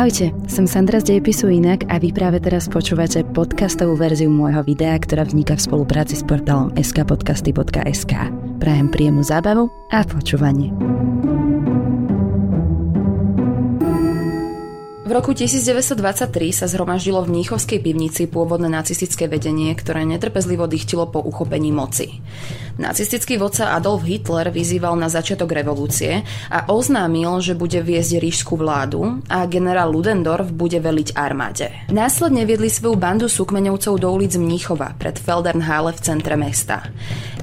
Ahojte, som Sandra z Dejepisu Inak a vy práve teraz počúvate podcastovú verziu môjho videa, ktorá vzniká v spolupráci s portálom skpodcasty.sk. Prajem príjemnú zábavu a počúvanie. V roku 1923 sa zhromaždilo v Mníchovskej pivnici pôvodné nacistické vedenie, ktoré netrpezlivo dychtilo po uchopení moci. Nacistický vodca Adolf Hitler vyzýval na začiatok revolúcie a oznámil, že bude viesť ríšskú vládu a generál Ludendorff bude veliť armáde. Následne viedli svoju bandu súkmeňovcov do ulic Mníchova pred Feldernhalle v centre mesta.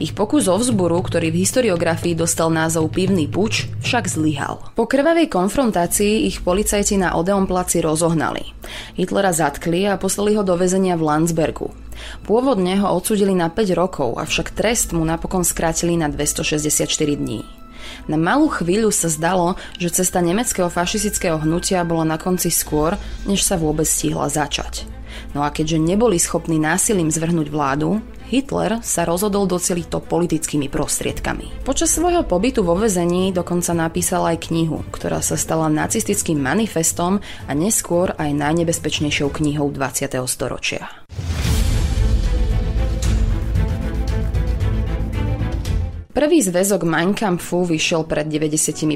Ich pokus o vzburu, ktorý v historiografii dostal názov Pivný puč, však zlyhal. Po krvavej konfrontácii ich policajti na Odeon placi rozohnali. Hitlera zatkli a poslali ho do väzenia v Landsbergu. Pôvodne ho odsudili na 5 rokov, avšak trest mu napokon skrátili na 264 dní. Na malú chvíľu sa zdalo, že cesta nemeckého fašistického hnutia bola na konci skôr, než sa vôbec stihla začať. No a keďže neboli schopní násilím zvrhnúť vládu, Hitler sa rozhodol doceliť to politickými prostriedkami. Počas svojho pobytu vo vezení dokonca napísal aj knihu, ktorá sa stala nacistickým manifestom a neskôr aj najnebezpečnejšou knihou 20. storočia. Prvý zväzok Mein Kampfu vyšiel pred 95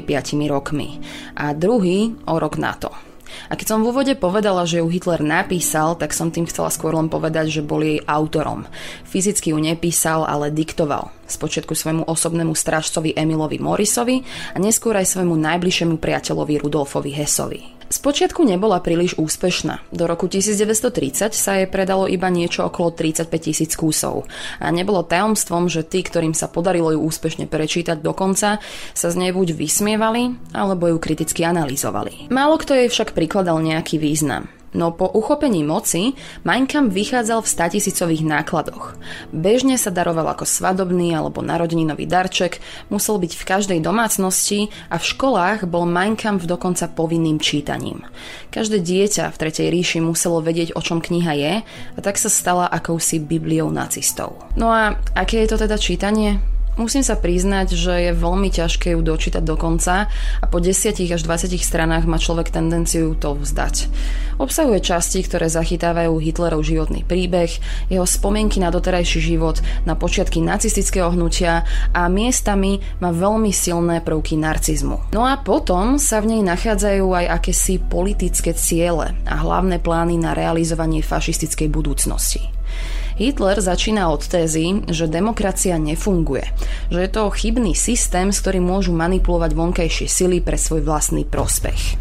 rokmi a druhý o rok na to. A keď som v úvode povedala, že ju Hitler napísal, tak som tým chcela skôr len povedať, že bol jej autorom. Fyzicky ju nepísal, ale diktoval. Spočiatku svojmu osobnému strážcovi Emilovi Morrisovi a neskôr aj svojmu najbližšiemu priateľovi Rudolfovi Hesovi. Spočiatku nebola príliš úspešná. Do roku 1930 sa jej predalo iba niečo okolo 35 tisíc kusov. A nebolo tajomstvom, že tí, ktorým sa podarilo ju úspešne prečítať do konca, sa z nej buď vysmievali, alebo ju kriticky analyzovali. Málo kto jej však prikladal nejaký význam. No po uchopení moci Mein Kampf vychádzal v statisícových nákladoch. Bežne sa daroval ako svadobný alebo narodeninový darček, musel byť v každej domácnosti a v školách bol Mein Kampf dokonca povinným čítaním. Každé dieťa v Tretej ríši muselo vedieť, o čom kniha je a tak sa stala akousi bibliou nacistov. No a aké je to teda čítanie? Musím sa priznať, že je veľmi ťažké ju dočítať do konca a po 10 až 20 stranách má človek tendenciu to vzdať. Obsahuje časti, ktoré zachytávajú Hitlerov životný príbeh, jeho spomienky na doterajší život, na počiatky nacistického hnutia a miestami má veľmi silné prvky narcizmu. No a potom sa v nej nachádzajú aj akési politické ciele a hlavné plány na realizovanie fašistickej budúcnosti. Hitler začína od tézy, že demokracia nefunguje, že je to chybný systém, s ktorým môžu manipulovať vonkajšie sily pre svoj vlastný prospech.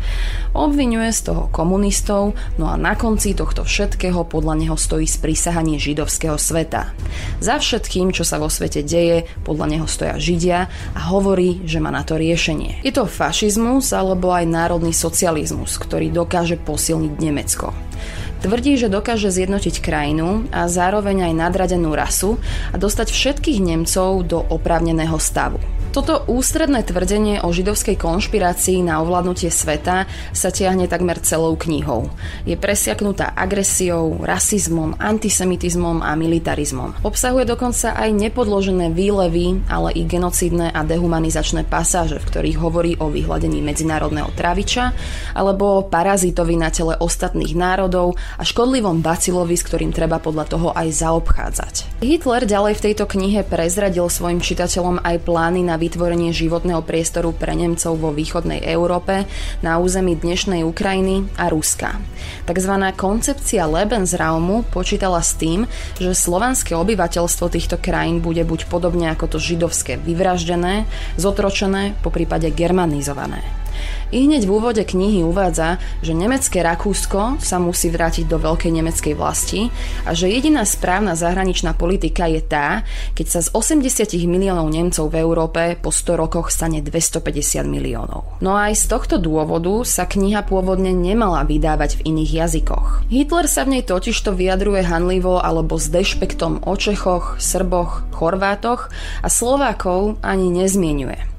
Obvinuje z toho komunistov, no a na konci tohto všetkého podľa neho stojí sprísahanie židovského sveta. Za všetkým, čo sa vo svete deje, podľa neho stoja Židia a hovorí, že má na to riešenie. Je to fašizmus alebo aj národný socializmus, ktorý dokáže posilniť Nemecko. Tvrdí, že dokáže zjednotiť krajinu a zároveň aj nadradenú rasu a dostať všetkých Nemcov do oprávneného stavu. Toto ústredné tvrdenie o židovskej konšpirácii na ovládnutie sveta sa tiahne takmer celou knihou. Je presiaknutá agresiou, rasizmom, antisemitizmom a militarizmom. Obsahuje dokonca aj nepodložené výlevy, ale i genocídne a dehumanizačné pasáže, v ktorých hovorí o vyhľadení medzinárodného traviča alebo parazitovi na tele ostatných národov a škodlivom bacilovi, s ktorým treba podľa toho aj zaobchádzať. Hitler ďalej v tejto knihe prezradil svojim čitateľom aj plány na vytvorenie životného priestoru pre Nemcov vo východnej Európe na území dnešnej Ukrajiny a Ruska. Takzvaná koncepcia Lebensraumu počítala s tým, že slovanské obyvateľstvo týchto krajín bude buď podobne ako to židovské vyvraždené, zotročené, po prípade germanizované. I hneď v úvode knihy uvádza, že nemecké Rakúsko sa musí vrátiť do veľkej nemeckej vlasti a že jediná správna zahraničná politika je tá, keď sa z 80 miliónov Nemcov v Európe po 100 rokoch stane 250 miliónov. No aj z tohto dôvodu sa kniha pôvodne nemala vydávať v iných jazykoch. Hitler sa v nej totižto vyjadruje hanlivo alebo s dešpektom o Čechoch, Srboch, Chorvátoch a Slovákov ani nezmienuje.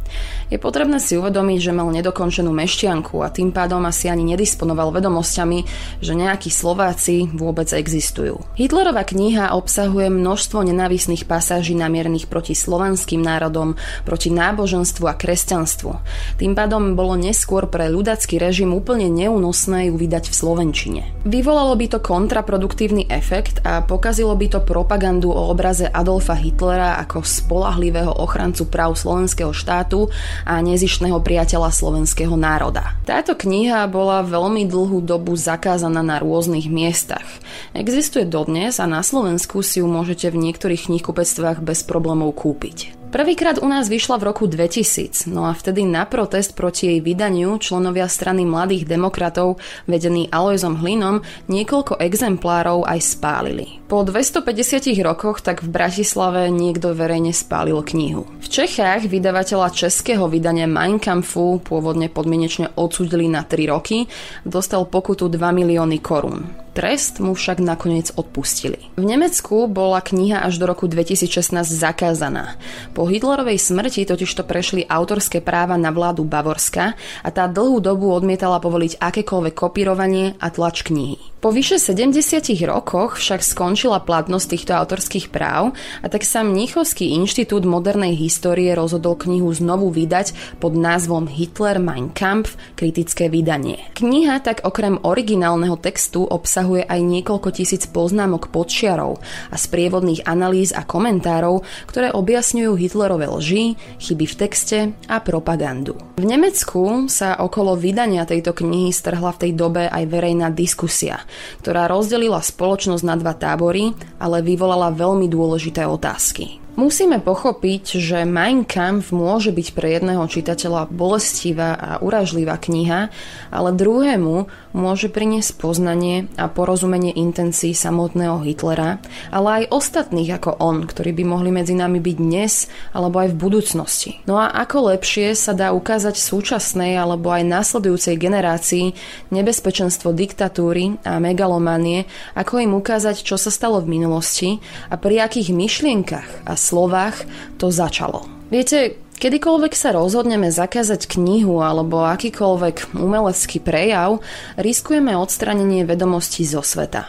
Je potrebné si uvedomiť, že mal nedokončenú meštianku a tým pádom asi ani nedisponoval vedomosťami, že nejakí Slováci vôbec existujú. Hitlerova kniha obsahuje množstvo nenávisných pasáží namierných proti slovanským národom, proti náboženstvu a kresťanstvu. Tým pádom bolo neskôr pre ľudacký režim úplne neúnosné ju vydať v Slovenčine. Vyvolalo by to kontraproduktívny efekt a pokazilo by to propagandu o obraze Adolfa Hitlera ako spolahlivého ochrancu práv slovenského štátu a nezištného priateľa slovenského národa. Táto kniha bola veľmi dlhú dobu zakázaná na rôznych miestach. Existuje dodnes a na Slovensku si ju môžete v niektorých knihkupectvách bez problémov kúpiť. Prvýkrát u nás vyšla v roku 2000, no a vtedy na protest proti jej vydaniu členovia strany mladých demokratov, vedení Alojzom Hlinom, niekoľko exemplárov aj spálili. Po 250 rokoch tak v Bratislave niekto verejne spálil knihu. V Čechách vydavateľa českého vydania Mein Kampfu pôvodne podmienečne odsudili na 3 roky, dostal pokutu 2 milióny korún. Trest mu však nakoniec odpustili. V Nemecku bola kniha až do roku 2016 zakázaná. Po Hitlerovej smrti totižto prešli autorské práva na vládu Bavorska a tá dlhú dobu odmietala povoliť akékoľvek kopírovanie a tlač knihy. Po vyše 70 rokoch však skončila platnosť týchto autorských práv a tak sa Mnichovský inštitút modernej histórie rozhodol knihu znovu vydať pod názvom Hitler Mein Kampf kritické vydanie. Kniha tak okrem originálneho textu obsahuje obsahuje aj niekoľko tisíc poznámok podčiarov a sprievodných analýz a komentárov, ktoré objasňujú Hitlerové lži, chyby v texte a propagandu. V Nemecku sa okolo vydania tejto knihy strhla v tej dobe aj verejná diskusia, ktorá rozdelila spoločnosť na dva tábory, ale vyvolala veľmi dôležité otázky. Musíme pochopiť, že Mein Kampf môže byť pre jedného čitateľa bolestivá a uražlivá kniha, ale druhému môže priniesť poznanie a porozumenie intencií samotného Hitlera, ale aj ostatných ako on, ktorí by mohli medzi nami byť dnes alebo aj v budúcnosti. No a ako lepšie sa dá ukázať súčasnej alebo aj následujúcej generácii nebezpečenstvo diktatúry a megalomanie, ako im ukázať, čo sa stalo v minulosti a pri akých myšlienkach a slovách to začalo. Viete, Kedykoľvek sa rozhodneme zakázať knihu alebo akýkoľvek umelecký prejav, riskujeme odstranenie vedomostí zo sveta.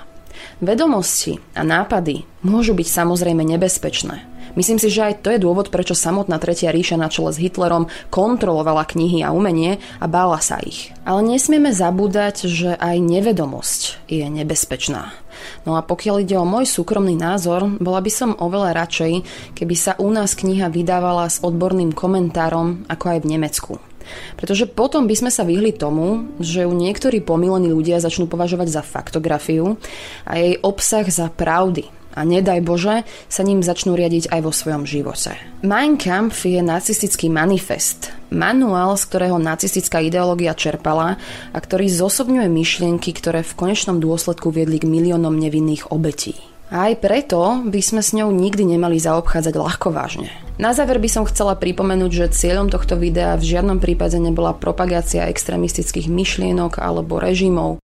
Vedomosti a nápady môžu byť samozrejme nebezpečné. Myslím si, že aj to je dôvod, prečo samotná Tretia ríša na čele s Hitlerom kontrolovala knihy a umenie a bála sa ich. Ale nesmieme zabúdať, že aj nevedomosť je nebezpečná. No a pokiaľ ide o môj súkromný názor, bola by som oveľa radšej, keby sa u nás kniha vydávala s odborným komentárom ako aj v Nemecku. Pretože potom by sme sa vyhli tomu, že ju niektorí pomilení ľudia začnú považovať za faktografiu a jej obsah za pravdy, a nedaj Bože sa ním začnú riadiť aj vo svojom živote. Mein Kampf je nacistický manifest, manuál, z ktorého nacistická ideológia čerpala a ktorý zosobňuje myšlienky, ktoré v konečnom dôsledku viedli k miliónom nevinných obetí. Aj preto by sme s ňou nikdy nemali zaobchádzať ľahko vážne. Na záver by som chcela pripomenúť, že cieľom tohto videa v žiadnom prípade nebola propagácia extrémistických myšlienok alebo režimov,